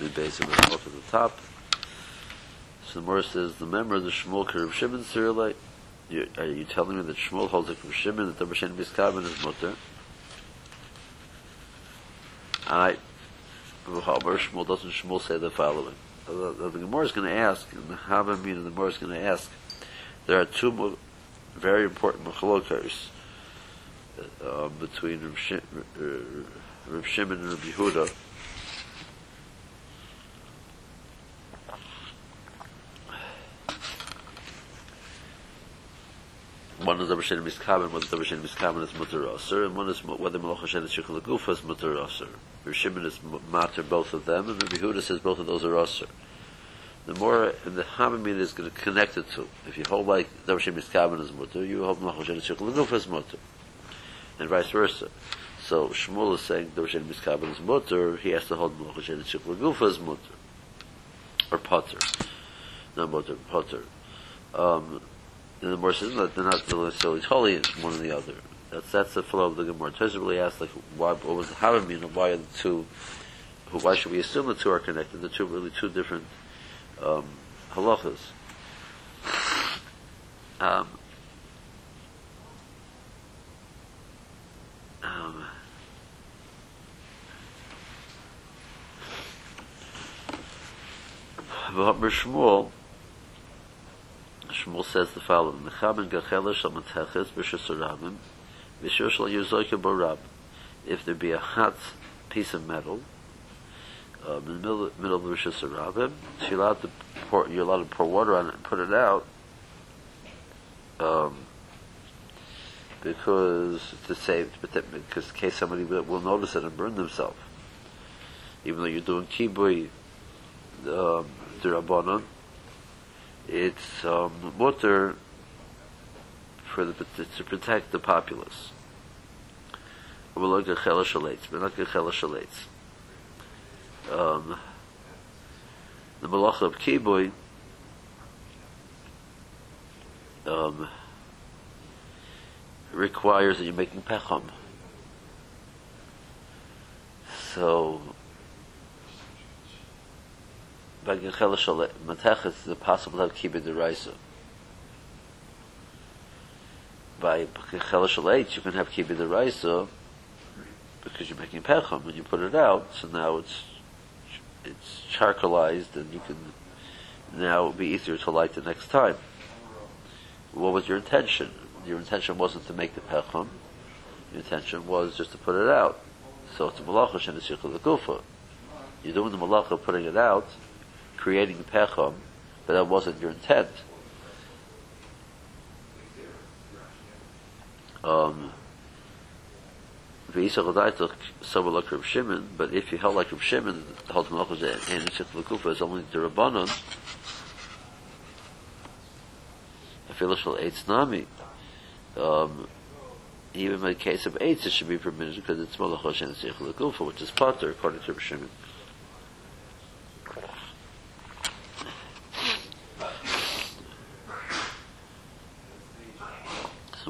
the base of the top at the top. So the Gemara says, the member of the Shmuel Kerub Shimon you, are you telling me that Shmuel holds like Kerub Shimon that the Bashen Biskaben is mutter? I, however, Shmuel doesn't Shmuel say the following. The, the, the Gemara is going to ask, and the Havamina, the Gemara is going to ask, there are two very important machlokas uh, between Rav, Shim, uh, Rav Shimon and Rav Yehuda. One is Rav Shem Miskaben, one is Rav Shem Miskaben is Mutter Aser, and one is whether Malach Hashem is Shechel Gufa is Mutter Aser. Rav Shimon is Mater both of them, and Rav Yehuda says both of those are Aser the more the Hamamid is going to connect it to. If you hold like Davar Miskaban is mutter, you hold Malach Hashem Shechel Gufa is mutter and vice versa. So Shmuel is saying the Rishon Miskaban is mutter, he has to hold Malach Hashem Shikla Gufa is mutter. Or potter. Not mutter, potter. Um, the more says that they're not necessarily totally one or the other. That's that's the flow of the Gemara. Tessa really asked like why what was the Havamina, why are the two why should we assume the two are connected? The two really two different um, halachas. Um, um, Shmuel, Shmuel says the following: yuzoyke barab. If there be a hot piece of metal um, in the middle, middle of the Rishas you're allowed to pour, you're allowed to pour water on it and put it out. Um, because to save, because in case somebody will notice it and burn themselves. Even though you're doing kibui, um, dirabanan, it's um, mutter for the to protect the populace. But not um, the malacha of kibui um, requires that you're making pecham. So, by Gechel Matechis, is possible to have kibbutz deraisa. By Gechel Shalet, you can have kibbutz deraisa because you're making pecham and you put it out, so now it's it's charcoalized and you can now be easier to light the next time. What was your intention? your intention wasn't to make the pecham. Your intention was just to put it out. So it's a malacha shenishicha gufa. You're doing the malacha putting it out, creating the pecham, but that wasn't your intent. Um, but if you held like Reb Shimon, whole malacha and nishicha gufa is only the rabbanon. Afilu shel eitz nami um, even in the case of AIDS, it should be permitted because it's Hashem Seichel Gufa, which is Potter, according to Rishimon. So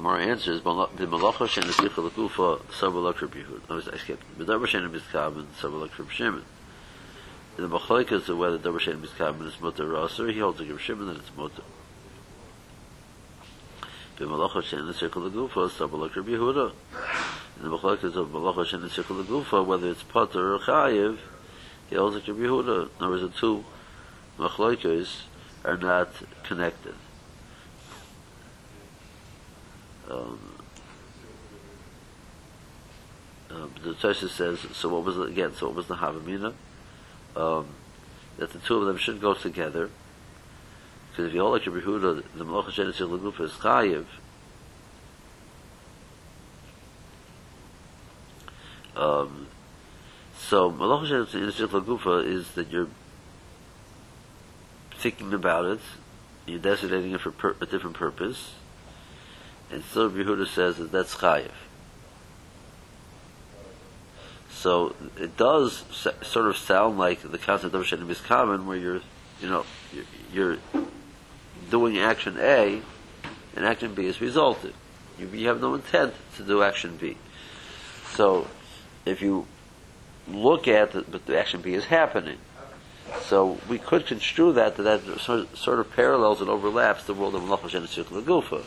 Gemara answers, the malacha shen is yichal akufa sabo lak No. I skipped. The darba shen is mitzkaben sabo lak rabbi shimon. The machlaik is the way shen is mitzkaben is mutter rasar, he holds a rabbi shimon that it's mutter. The malacha shen is yichal akufa sabo lak the machlaik is of malacha shen is yichal for whether it's Potter or chayiv, he holds a rabbi hud. In other words, the two machlaikas are not connected. Um, um, the Tosha says, so what was the, again, so what was the Havamina? Um, that the two of them should go together, because if you hold like Rabbi Huda, the Malacha Shenis Lagufa is Chayiv, um, so Malacha Shenis Lagufa is that you're thinking about it, you're designating it for per- a different purpose, and still Rabbi Huda says that that's Chayiv. So it does sort of sound like the concept of Shenim is common, where you're, you know, you're, you're doing action A, and action B is resulted. You, you have no intent to do action B. So, if you look at it, but the action B is happening, So we could construe that that, that sort, of parallels and overlaps the world of malacha shenetzich legufa.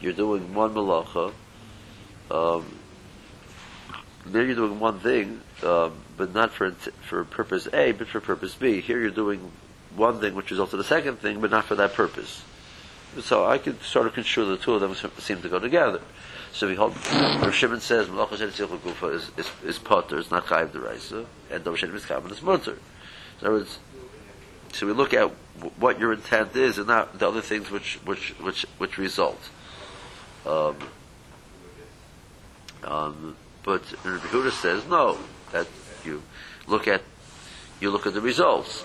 You're doing one malacha. Um, there you're doing one thing, um, but not for for purpose A, but for purpose B. Here you're doing one thing which results in the second thing, but not for that purpose. So I could sort of construe the two of them seem to go together. So we hold, Rav Shimon says, Malacha Shen Tzilcha Gufa is, is, is potter, it's not Chayiv Deraisa, and Dov Shen Miskaban is mutter. In other words, so we look at what your intent is and not the other things which, which, which, which result. Um, um, but Rabbi Huda says, no, that you look at, you look at the results.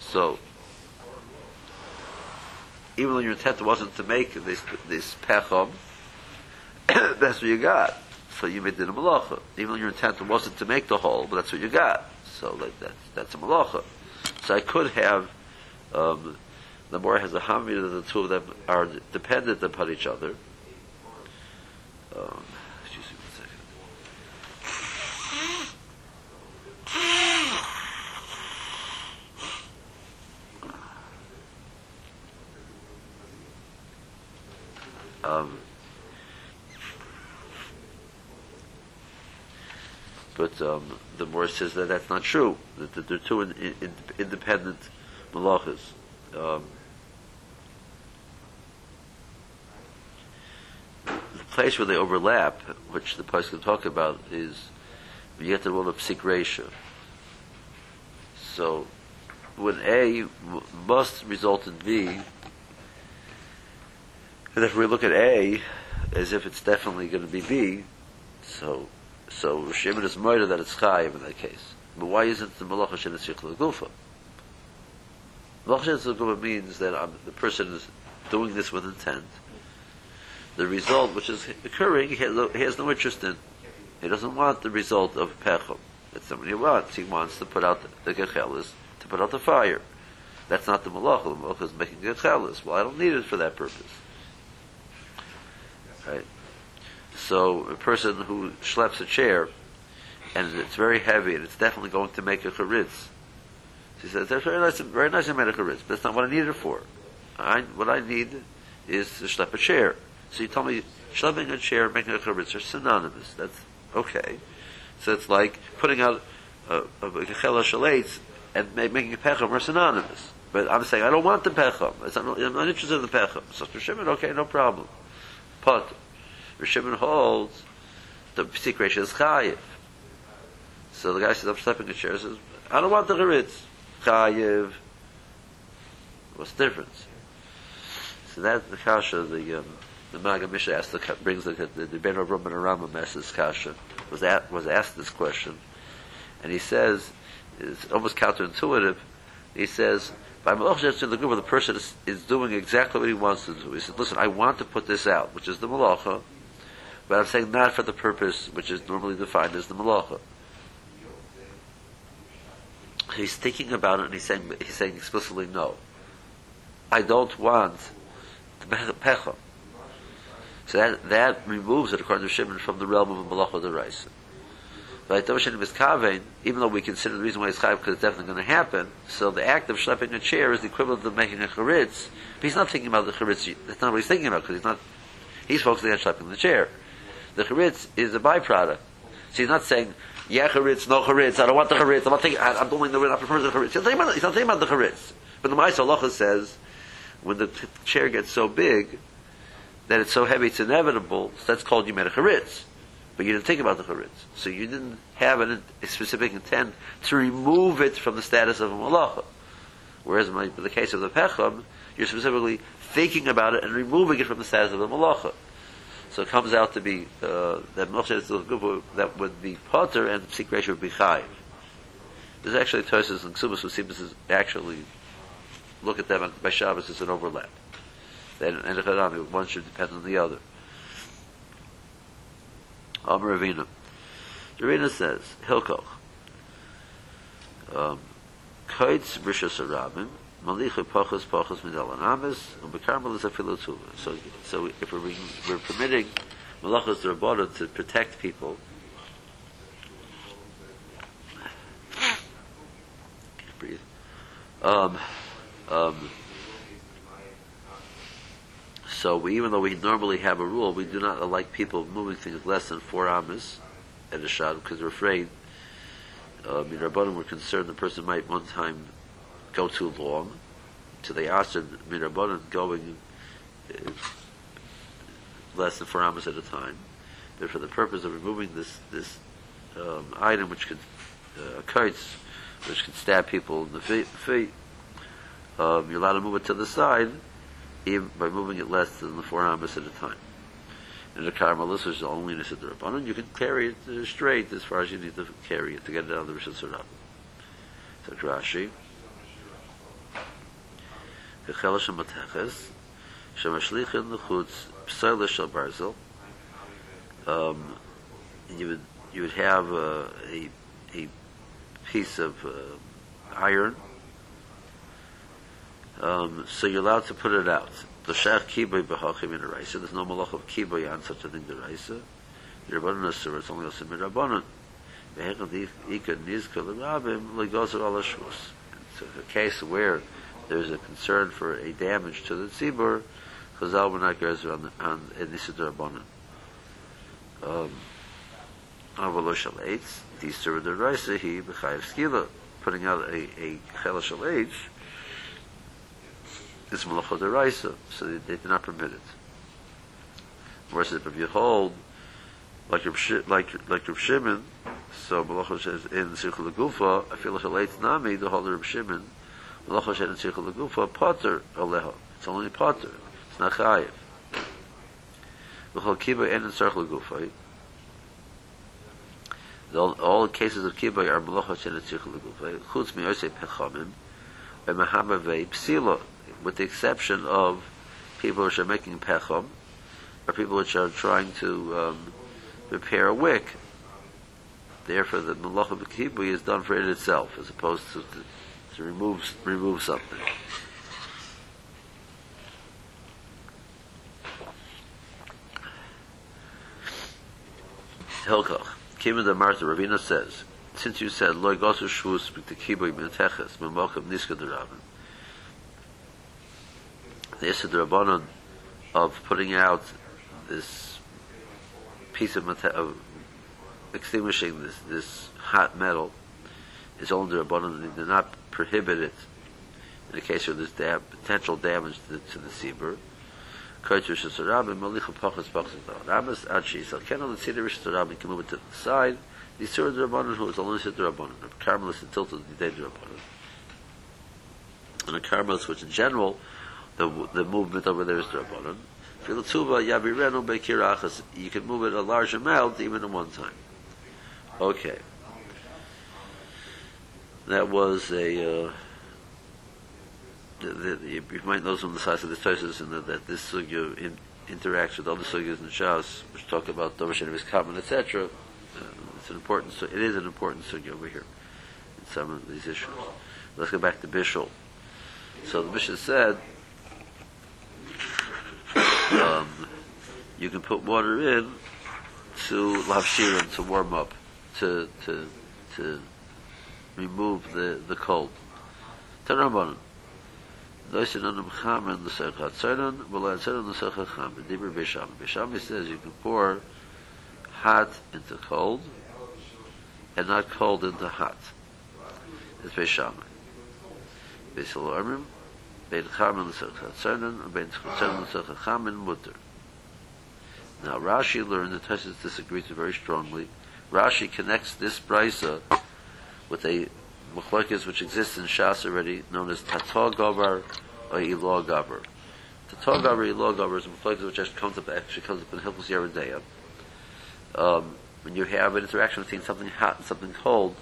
So, even though your intent wasn't to make this, this pechom, that's what you got. So you made a malacha. Even though your intent wasn't to make the whole, but that's what you got. So like that's, that's a malacha. So I could have, um, the more has a hamid that the two of them are dependent upon each other. Um, Um, but um, the Morris says that that's not true. That, that they're two in, in, independent malachas. Um, place where they overlap, which the can talk about, is you get the role of psik reisha. So when A must result in B, and if we look at A as if it's definitely going to be B, so so Shimon is murder that it's Chayiv in that case. But why isn't the Malacha Shem Tzich Gufa? Malacha Shem Gufa means that I'm, the person is doing this with intent. The result which is occurring, he has no, interest in. He doesn't want the result of Pechom. That's something he wants. He wants to put out the, Gechelis, to put out the fire. That's not the Malacha. The Malacha is making Gechelis. Well, I don't need it for that purpose. Right? So a person who schleps a chair and it's very heavy and it's definitely going to make a charitz. She says, that's very nice, very nice I made a charitz, but that's not what I need it for. I, what I need is to schlep a chair. So you told me schlepping a chair making a charitz are synonymous. That's okay. So it's like putting out a, a, a shalates and making a pecham are synonymous. But I'm saying I don't want the pecham. I'm not interested in the pecham. So for Shimon, okay, no problem. But Rishimon holds the ratio is chayiv. So the guy says, I'm stepping a chair, says, I don't want the charitz. Chayiv. What's the difference? So that the kasha, the, um, the Maga Misha asked, the, brings the, the, the Ben of Rumban Rambam asks kasha, was, was asked this question, and he says, it's almost counterintuitive, he says, by Malach in the group the person is, is doing exactly what he wants to do. He said, listen, I want to put this out, which is the Malacha, but I'm saying not for the purpose which is normally defined as the Malacha. He's thinking about it and he's saying, he's saying explicitly no. I don't want the Pecha. So that, that removes it, according to Shimon, from the realm of a Malacha Deraisa. But even though we consider the reason why it's chayiv because it's definitely going to happen, so the act of schlepping a chair is the equivalent of making a charitz. But he's not thinking about the charitz. That's not what he's thinking about because he's not. He's focusing on schlepping the chair. The charitz is a byproduct. So he's not saying yeah charitz, no charitz. I don't want the charitz. I'm not thinking. I, am doing the. I prefer the charitz. He's not thinking about, not thinking about the charitz. But the Ma'aseh says when the chair gets so big that it's so heavy, it's inevitable. That's called you made a charitz but you didn't think about the charitz. So you didn't have an, a specific intent to remove it from the status of a malacha. Whereas in the case of the pecham, you're specifically thinking about it and removing it from the status of a malacha. So it comes out to be uh, that Moshe that would be potter and the ratio would be chayiv. There's actually Tosis and Ksubas who seems to actually look at them by Shabbos as an overlap. Then and one should depend on the other. Amar Ravina. Ravina says, Hilkoch, um, Kaitz Rishas Arabim, Malicha Pachas Pachas Midalan Amis, and Bekarmel is a Filotuva. So, so if we're, we're permitting Malachas Rabbanon to protect people, breathe. Um, um, so we, even though we normally have a rule, we do not like people moving things less than four amas at a shot because we're afraid. Uh, in Rabbanim, we're concerned the person might one time go too long. So they asked him, Rabbanim, going uh, less than four amas at a time. But for the purpose of removing this this um, item which could uh, kites, which can stab people in the feet, feet um, you're allowed to move it to the side by moving it less than the four amas at a time. And the Carmelis is the only in the you can carry it straight as far as you need to carry it to get it out of the Rishon. So Rashi, Hechel Shemateches, Shemashlichin Lechutz, Psele Shel Barzel, um, you would you would have uh, a a piece of uh, iron. Um, so you're allowed to put it out. The shach kiboy b'hachim in a There's no malach of kiboy on such a thing deraisa. Rabbanon asur. It's only also mirabbanon. Vehechad ika nizka l'rabim legozer al hashvus. It's a case where there's a concern for a damage to the tzibur. Chazal will not goes on on this rabbanon. Um, Avaloshal Eitz, the Surah the Raisa, he, B'chayev Skila, putting out a, a Chelashal Eitz, is Malacha the Raisa, so they, they did not permit it. Versus if you hold, like Reb, like, like Reb Shimon, so Malacha says in Sichel Gufa, Afilashal Eitz Nami, the whole Reb Shimon, Malacha said in Sichel Gufa, Potter Aleha. It's only Potter. It's not Chayev. V'chol kiba en in tzarech legufay. All the cases of kiba are melocha shen tzarech legufay. Chutz mi yosei pechamim. V'mahamavei psila. With the exception of people which are making pecham, or people which are trying to um, repair a wick. Therefore, the malacha of kibbutz is done for it itself, as opposed to, to, to remove remove something. Hilkoch. Kima the Martha Ravina says, since you said loy gosu shvus the kiboy menteches memochav niska derabin, the Issa Rabbanon of putting out this piece of, mate- of extinguishing this this hot metal is only Rabbanon. They do not prohibit it in the case of this da- potential damage to the, to the tzibur. Koitzer Shasarabim, Malicha Pachas Pachas Rabbis, Adshi Yisrael Sarabim can move it to the side. The Surah Rabbanon, who is only Seder Rabbanon, the Carmelis and tilted the Day Rabbanon. And the Carmelis, which in general, the the movement over there is Rabbanon. You can move it a large amount even in one time. Okay. That was a. Uh, the, the, you might know from the size of the Tosis and that, this sugya in, interacts with other sugyas in Shas, which talk about Dovershin of common, etc. Uh, it's an important. It is an important sugya over here in some of these issues. Let's go back to Bishul. So the Bishul said um, you can put water in to lavshirim to warm up to to to remove the the cold. Tanabanan. Doisen on the chamen the sechat tzernan, well on tzernan the sechat chamen. Dibur bisham. Bisham says you can pour hot into cold and not cold into hot. It's bisham. Bisal Now Rashi learned that Tesis disagrees very strongly. Rashi connects this brisa with a machlokes which exists in Shas already, known as Tatah Gavar or Ilah Gavar. Tatah Gavar, Ilah Gavar is a machlokes which actually comes up actually comes up in Hilchos Yoreh Deah. Um, when you have an interaction between something hot and something cold,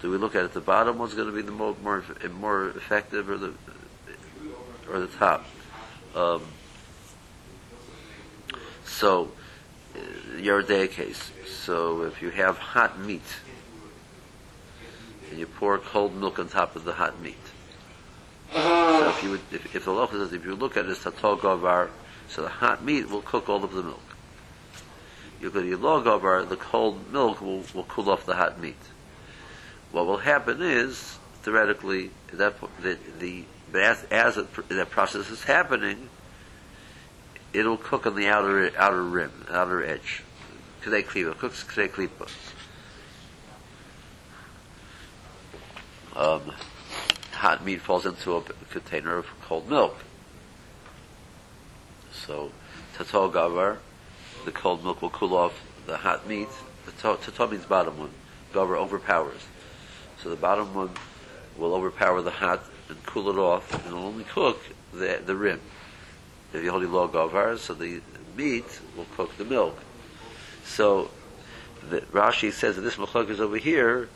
do we look at it? The bottom one's going to be the more more, more effective, or the or the top? Um, so, uh, Yoreh Deah case. So if you have hot meat and you pour cold milk on top of the hot meat. So if you would, if, if the locha says if you look at it as tatol gavar, so the hot meat will cook all of the milk. You go to yilog gavar, the cold milk will, will cool off the hot meat. What will happen is theoretically, that po- the, the as, as it, that process is happening, it'll cook on the outer outer rim, outer edge. K'dei klipa, cooks k'dei klipa. Um, hot meat falls into a container of cold milk. So, tato gavar, the cold milk will cool off the hot meat. The tato means bottom one. Gavar overpowers. So the bottom one will overpower the hot and cool it off, and it'll only cook the the rim. If you hold a low gavar, so the meat will cook the milk. So the, Rashi says that this machlok is over here.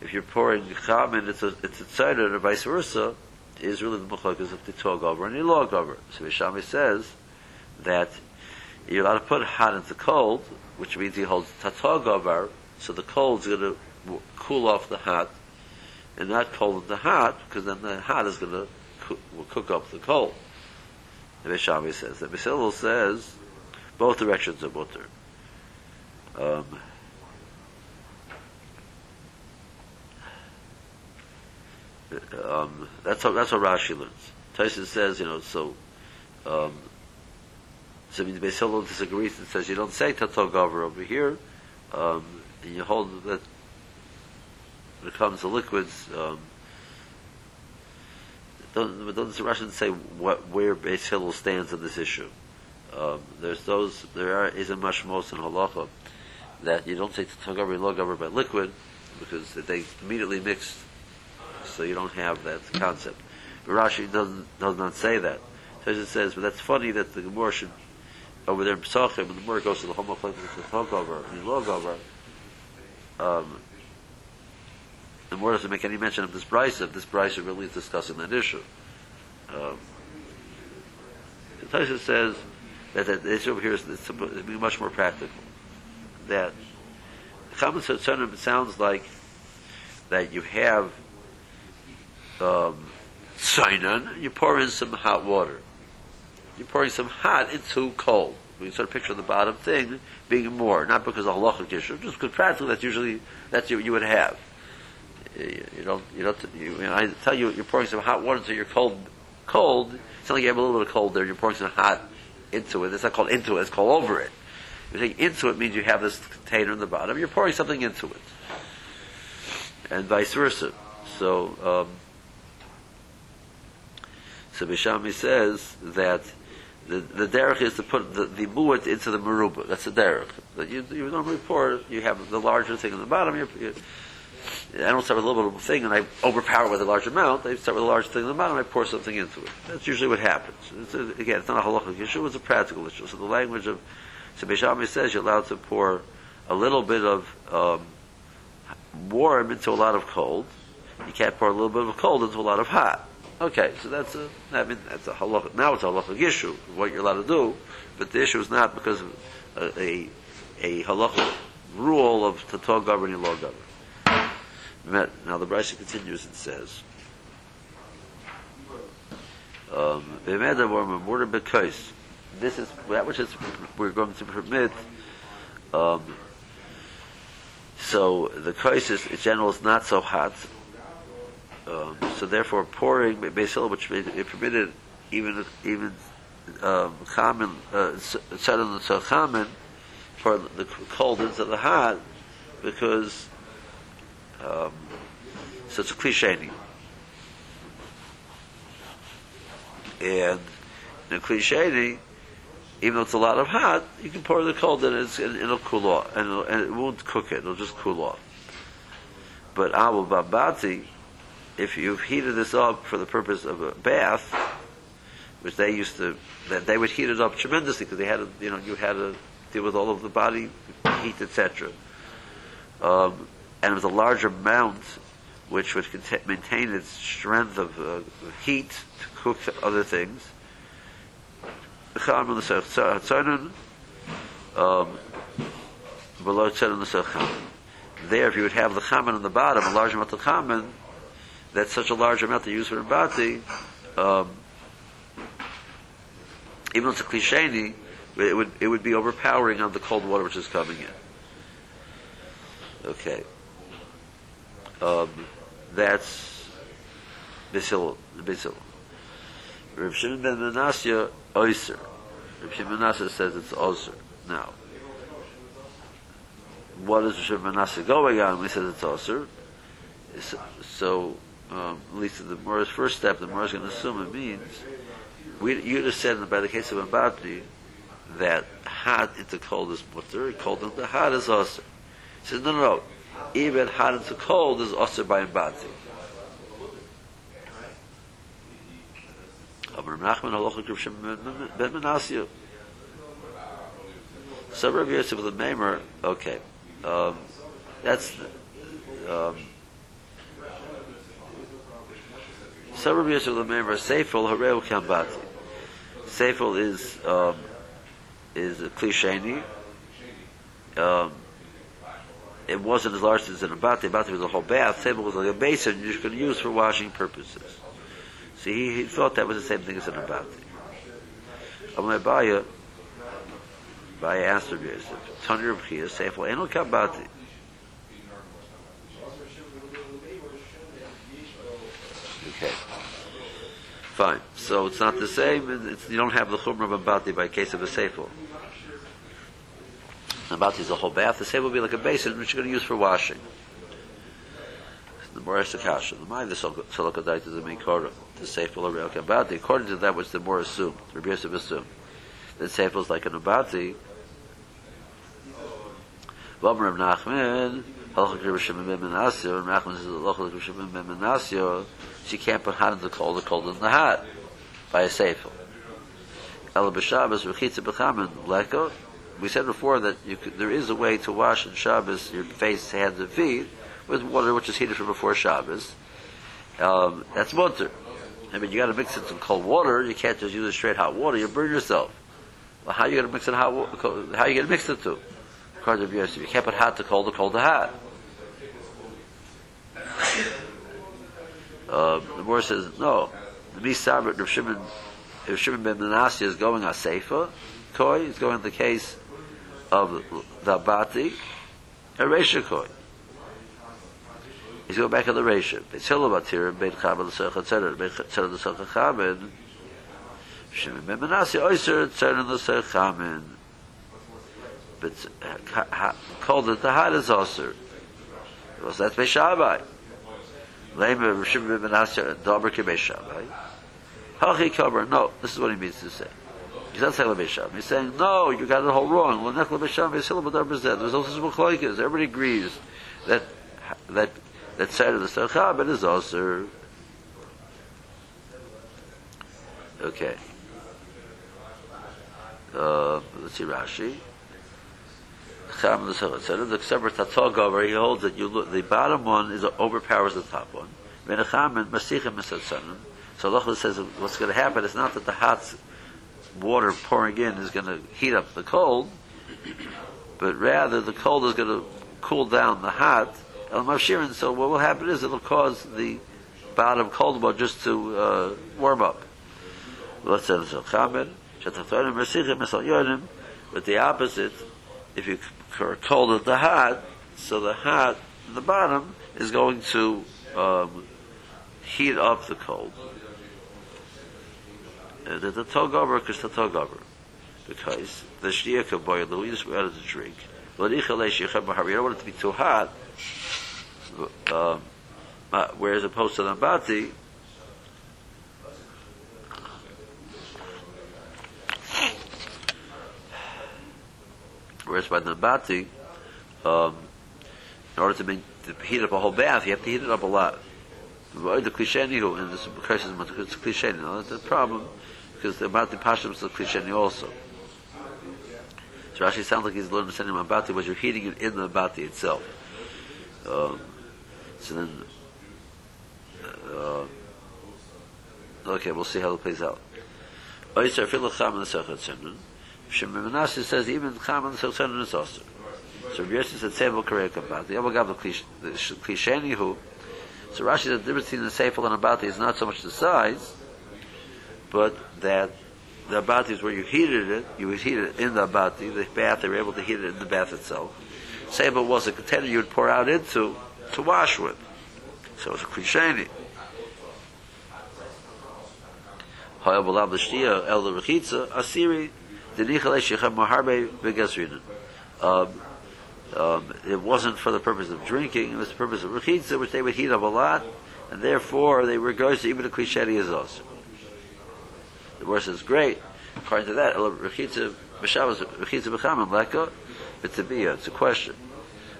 If you're pouring chamin, it's a it's a tzeder, or vice versa. Is really the machlok of the tall gavar and the low gavar. So Vishami says that you're allowed to put hot into cold, which means he holds tatah gavar, so the cold's going to cool off the hot, and not cold the hot, because then the hot is going to cook, will cook up the cold. The Vishami says. The Basil says both directions are mutter. Um, um, that's how that's how Rashi learns. Tyson says, you know, so um, so I mean, Beis disagrees and says you don't say Tato Gover over here, um, and you hold that when it comes to liquids, um, doesn't, doesn't say what where Beis Hillel stands on this issue? Um, there's those there are, is a mashmos in halacha that you don't say Tato Gover Lo Gover by liquid because they immediately mix, so you don't have that concept. But Rashi doesn't does not say that. So it says, but that's funny that the Gemara should over there in Pesachim, and the Gemara goes to the Homo Flake the talk over, the log over. Um, the more doesn't make any mention of this price. brisa. This price brisa really is discussing that issue. Um, the says that, that the issue over here is it's, it's much more practical. That Chametz Tzarnim sounds like that you have um, Sainan, you pour in some hot water. You're pouring some hot into cold. We sort of picture the bottom thing being more, not because of halachic issue, just because practically that's usually that's what you would have. You, don't, you don't, you, you know, I tell you, you're pouring some hot water into your cold, cold. It's not like you have a little bit of cold there. You're pouring some hot into it. It's not called into it. It's called over it. You're saying into it means you have this container in the bottom. You're pouring something into it, and vice versa. So, um, so Bishami says that the, the derech is to put the, the muad into the meruba. That's the derech. That you, you normally pour, you have the larger thing on the bottom. You, you, I don't start with a little bit of a thing and I overpower with a large amount. I start with a large thing on the bottom and I pour something into it. That's usually what happens. It's a, again, it's not a halachic issue, it's a practical issue. So the language of, so Bishami says you're allowed to pour a little bit of um, warm into a lot of cold. You can't pour a little bit of cold into a lot of hot. Okay, so that's a, I mean, that's a halacha. Now it's a halachic issue, what you're allowed to do, but the issue is not because of a, a, a halachic rule of tato governing law govern. Now the Brisa continues and says, um, this is that which is we're going to permit. Um, so the kais is in general is not so hot. Um, so therefore, pouring basil, which is permitted even even um, common uh, suddenly so common for the cold into the hot, because um, so it's a cliche. And in a cliche, even though it's a lot of hot, you can pour the cold and, it's, and it'll cool off, and, it'll, and it won't cook it; it'll just cool off. But abu babati, if you've heated this up for the purpose of a bath, which they used to, that they would heat it up tremendously because they had, to, you know, you had to deal with all of the body heat, etc. Um, and it was a large amount which would maintain its strength of uh, heat to cook other things. Um, there, if you would have the chaman on the bottom, a large amount of chaman, that's such a large amount to use for bati, um, even though it's a cliche, it would it would be overpowering on the cold water which is coming in. Okay, um, that's Bisil, Bisil. Rav Shimon ben Menasya, Oyser. Rav Shimon Menasya says it's Oyser. Now, what is Rav Shimon Menasya going on he says it's Oyser? So, um, at least in the Morris first step, the Morris going to assume it means, we, you just said by the case of Mbati, that hot into cold is mutter, cold into hot is Oyser. He says, no, no, no. even hard to call this also by embati aber nachmen allah er gibt schon ben menasio. So rabbi yosef the maimer okay um that's um so rabbi yosef the maimer sayful harel kambati Seifel is um is a cliche. um it wasn't as large as an abati. Abati was a whole bath. Seifel was like a basin you could use for washing purposes. See, he, he thought that was the same thing as an abati. Amay Baya, Baya asked Rabbi Yosef, Tani Rabbi Chia, Seifel, Eno Kabati. Okay. Fine. So it's not the same. It's, you don't have the chumrah of abati by case of a seifel. Abati is a whole bath. The seifel will be like a basin which you're going to use for washing. The Morris Akasha. The mind the Solokadait is the main korah. The seifel of Real Abati. According to that, which the more assumed, Rabbi Yosef assumed, that seifel is like an abati. V'omer of Nachman, she can't put hot in the cold, the cold in the hot, by a seifel. El b'Shabbos, Rechitza b'chamen, leko. We said before that could, there is a way to wash in Shabbos your face, hands, and feet with water which is heated from before Shabbos. Um, that's mutter. I mean, you got to mix it in cold water. You can't just use straight hot water. You burn yourself. Well, how you going to mix it hot? Wa- how you going to mix the two? According to Yosef, you can't put hot to cold, or cold to hot. Uh, the Moor says no. The Misabrit Rav Shimon, Rav Shimon ben Menashe is going a Seifa. Koi is going to the case of the Abati, a Resha Koi. He's going back to the Resha. It's Hillel Batir, Beit Chabad, the Sech, etc. Beit Tzedek, the Sech Chabad. Shimon ben Menashe, Oyser, Tzedek, the Sech Chabad. But uh, called it the Had is Osir. Because that's Beishabai. Lema Rishim ben Menashe, Dober Ke Beishabai. Hachi Kabar, no, this is what he means to say. He's not saying Lebeisham. He's saying, no, you got it all wrong. Lenech Lebeisham is Hilabad Arbazed. There's also some Chloikas. Everybody agrees that, that, that side of the Sarchabit is also, okay. Uh, let's see Rashi. Cham the Sarchabit. The separate Tatog he holds that you look, the bottom one is overpowers the top one. Menacham and Masichim Mesatzanim. So Lachla says what's going to happen is not that the hot water pouring in is going to heat up the cold, but rather the cold is going to cool down the hot. El Mavshirin, so what will happen is it'll cause the bottom cold water just to uh, warm up. With the opposite, if you are cold at the hot, so the hot, the bottom, is going to um, heat up the cold. Uh, the, the togover because the togover because the shtia kaboy the least we added to drink you don't want it to be too hot uh, whereas opposed to the bati whereas by the bati um in order to make to heat up a whole bath you have to heat it up a lot. The cliche and this is cliche that's the problem because the Abati Pashim is the Klisheni also. So Rashi sounds like he's learning the sending Abati, but you're heating it in the Abati itself. Um, so then, uh, okay, we'll see how it plays out. Oyser Filu Cham and Sechet Semen. Shemim Menashe says even Cham and Sechet is also. So Rabbi Yossi said Sevel Karek Abati. The Abagav the Klisheni who. So Rashi said the difference between the Seifel and Abati is not so much the size, but that the abati is where you heated it, you would heat it in the abati, the bath, they were able to heat it in the bath itself. Seba was a container you would pour out into to wash with. So it's a klisheni. El L'Rechitza Asiri. Um, um, it wasn't for the purpose of drinking, it was the purpose of Rechitza, which they would heat up a lot, and therefore they were going to even a cliche is also. The verse is great. According to that, Rechitza B'Shabbos Rechitza B'Chamim Leka B'Tabiyah. It's a question.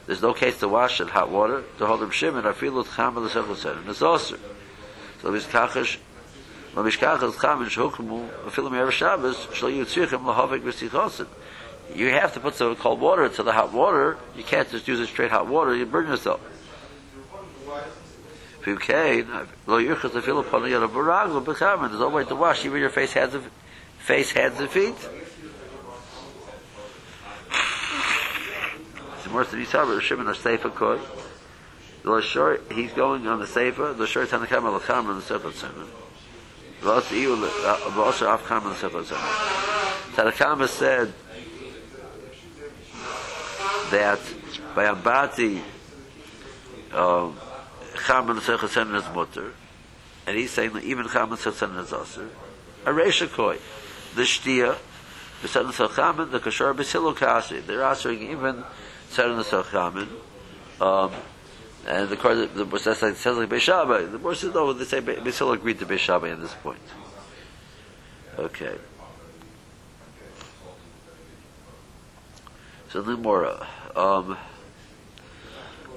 There's no case to wash in hot water. To hold Reb Shimon, Afilu Tcham and it's also. So Mishkachash Mishkachash Tcham Shokmu Afilu Me'er Shabbos Shal Yitzrichim Lahavik V'Sichosin. You have to put some cold water into the hot water. You can't just use it straight hot water. You burn yourself. You can, lo yirchas afilu panu yada baraglu b'chamen. There's no way to wash even your face, hands, and face, hands, and feet. It's more than Yisrael, Shimon or Seifa Koi. The Lashor, he's going on the Seifa, the Shor Tanakam al Cham on the Seifa Tzemah. V'os Iyu, v'os Af Cham on the Seifa Tzemah. Tanakam said, that by Abati um, Chaman Sechasen is mutter, and he's saying that even Chaman Sechasen is aser. A Resha Koi, the Shtia, the Satan Sechamen, the Kashar Basilu Kasi, they're answering even Satan Sechamen, um, and the court, the Boss says like Beishabay, the Boss says, no, they say Basilu agreed to Beishabay at this point. Okay. So the Mora. Um,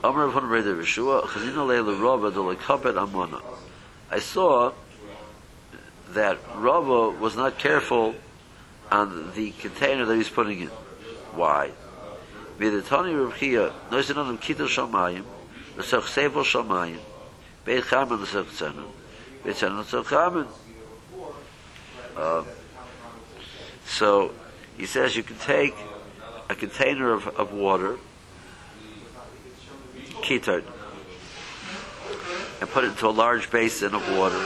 Amr of Hunray the Rishua, Chazina Leila Rabba the Lekapet Amona. I saw that Rabba was not careful on the container that he's putting in. Why? Videtani Rabchia, Noisin on Kitel Shamayim, Nesach Sevel Shamayim, Beit Chaman Nesach Tzenon, Beit Tzenon Nesach Chaman. So, he says you can take a container of, of water, ketone, and put it into a large basin of water.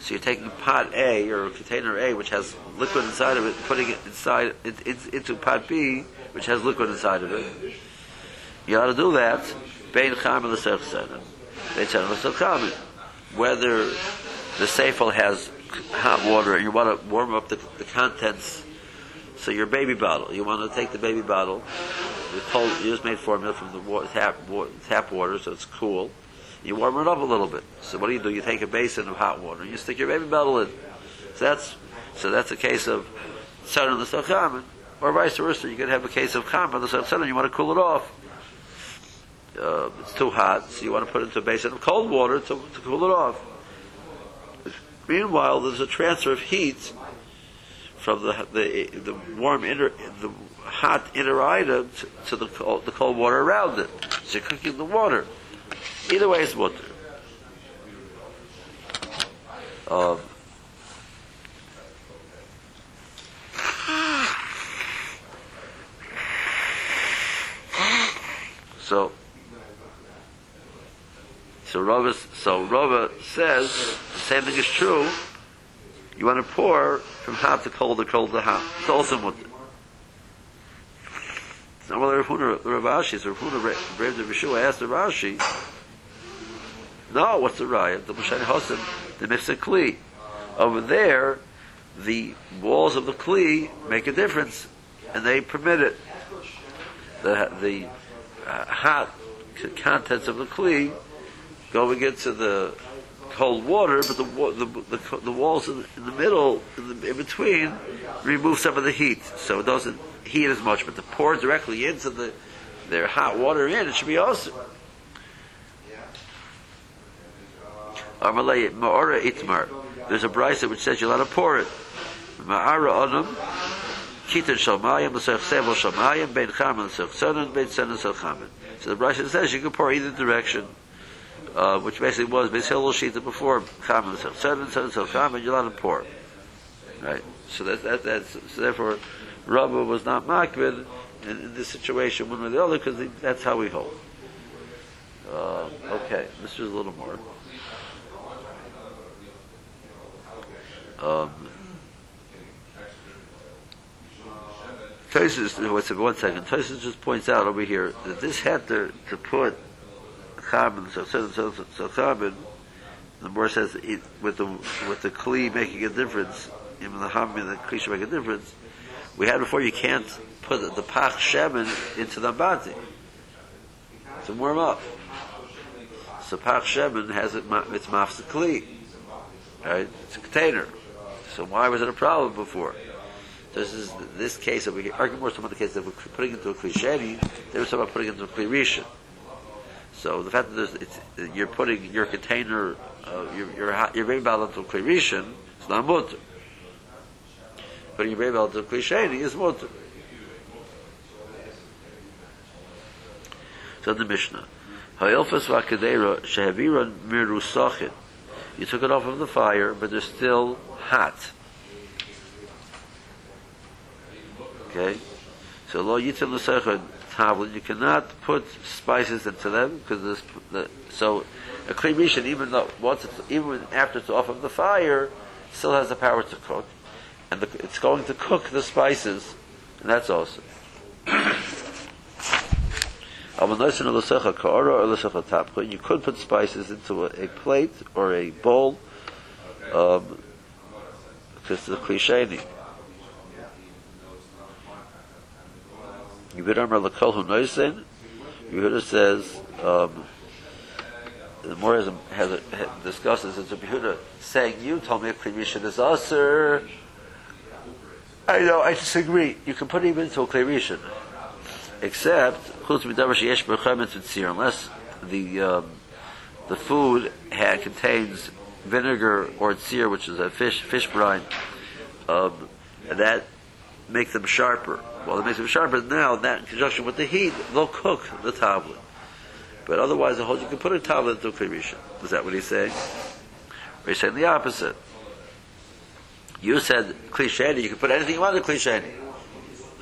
So you're taking pot A or container A, which has liquid inside of it, putting it inside it, it, into pot B, which has liquid inside of it. You ought to do that. The Whether the seifel has hot water you want to warm up the, the contents so your baby bottle, you want to take the baby bottle, the cold, you just made formula from the water, tap, water, tap water, so it's cool. You warm it up a little bit. So what do you do? You take a basin of hot water, and you stick your baby bottle in. So that's so that's a case of tzara the sachamin, or vice versa. You could have a case of chama the tzara, you want to cool it off. Uh, it's too hot, so you want to put it into a basin of cold water to, to cool it off. Meanwhile, there's a transfer of heat from the the, the warm inner the hot inner item to, to the cold, the cold water around it. So you're cooking the water. Either way, it's water. Um, so, so Rava, so Rava says the same thing is true. You want to pour from hot to cold or cold to hot. It's also mutter. Not really Rav Rashi. So Rav Huna of Yeshua asked the no, what's the riot? The Moshe Hosen, the Mifsa Kli. Over there, the walls of the Kli make a difference, and they permit it. The, the uh, hot contents of the Kli going into the cold water, but the the, the, the walls in, in, the middle, in, the, in, between, remove some of the heat, so it doesn't heat as much. But to pour directly into the their hot water in, it should be also. Amalei Ma'ara Itmar. There's a brisa which says you're allowed to pour it. Ma'ara Anam, Kitan Shalmayim, L'sech Sevel Shalmayim, Bein Chaman, L'sech Sonan, Bein Senan Chaman. So the brisa says you can pour either direction uh, which basically was Beis Hillel Shita before Chaman seven seven so Chaman you're allowed to pour, right? So that that that's so therefore Rabba was not makbid in, in this situation one or the other because that's how we hold. Uh, okay, this is a little more. Um, Tosis, what's it, one second. Tosis just points out over here that this had to, to put carbon, so so so, so carbon, The more says it, with the with the kli making a difference, even the ham and the kli should make a difference. We had before you can't put the pach shemen into the bati to warm up. So pach shemen has it it's mafs kli, right? It's a container. So why was it a problem before? This is this case over here. Arguing more of the cases that we're putting into a klisheni, they were talking about putting into a klirisha. So the fact that you're putting your container, uh, your your your into a klirishin, it's not mutter. Your baby bottle into a klisheni is mutter. So the Mishnah, Hayilfas v'akadera shehaviran mirusachin. You took it off of the fire, but they're still hot. Okay? So lo yitzim l'seichad tablet, you cannot put spices into them, because this, the, so a rishon, even though, once it's, even after it's off of the fire, still has the power to cook. And the, it's going to cook the spices, and that's awesome. You could put spices into a, a plate or a bowl, um, because the cliche. Yehuda says, um, the more has, has, has discusses it's a Yehuda saying, you told me a Klirishan is Aser. I know, I disagree. You can put it even into a Klirishan. Except, unless the, um, the food contains vinegar or tzir, which is a fish, fish brine, um, and that makes them sharper. Well, it makes them sharper now, that in conjunction with the heat, they'll cook the tablet. But otherwise, the whole, you can put a tablet into a klirisha. Is that what he's saying? Or he's saying the opposite. You said cliche, you can put anything you want in a klisheni.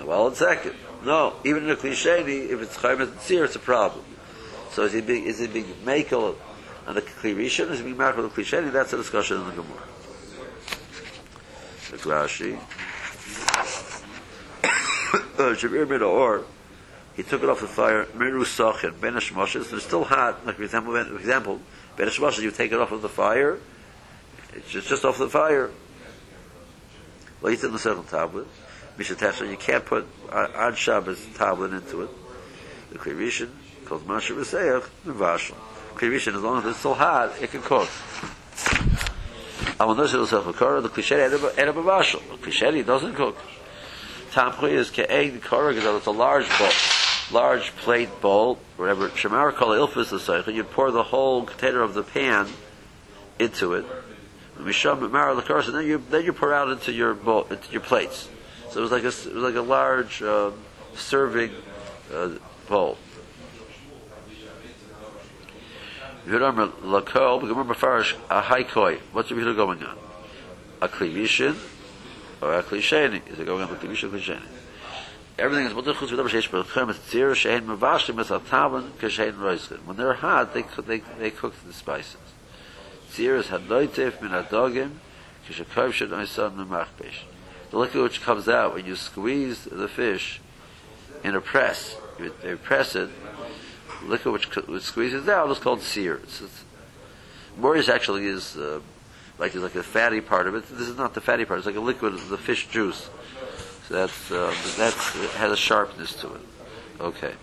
Well, in second. No, even in a cliche, if it's chayim and tzir, it's a problem. So is it being, is he being makel on the klirisha, is he being makel on the klisheni? That's a discussion in the Gemara. The Rashi. Oh, Shavir made or he took it off the fire, Miru Sachin, Ben Hashmoshes, they're still hot, like for example, for example you take it off of the fire, it's just, just off the fire. Well, in the second tablet, Mishatasha, you can't put Ad Shabbos tablet into it. The Klirishin, called Masha V'Seyach, Vashal. Klirishin, as long as it's still hot, it can cook. Amonosh Yosef the Klisheni, Edab Vashal. The Klisheni doesn't cook. Tamchui is ke'eg korah because it's a large bowl, large plate bowl, whatever. Shemar kol ilfis the You pour the whole container of the pan into it. Misham mara lakaros, and then you then you pour out into your bowl, into your plates. So it was like a it was like a large um, serving uh, bowl. Remember lakol, remember farish a haikoi. What's the going on? A klivishin or a klisheni. Is it going on with the Misha klisheni? Everything is mutter chutz v'davar sheish b'chem et tzir shehen mevashim es atavan kashein roischin. When they're hot, they, they, they cook the spices. Tzir is hadoitif min adogim kishakov shed oisan memachbesh. The liquid which comes out when you squeeze the fish in a press, you, press it, the liquid which, which squeezes out is called sear. It's, it's, actually is uh, like like a fatty part of it. This is not the fatty part. It's like a liquid, the fish juice. So that's uh, that has a sharpness to it. Okay.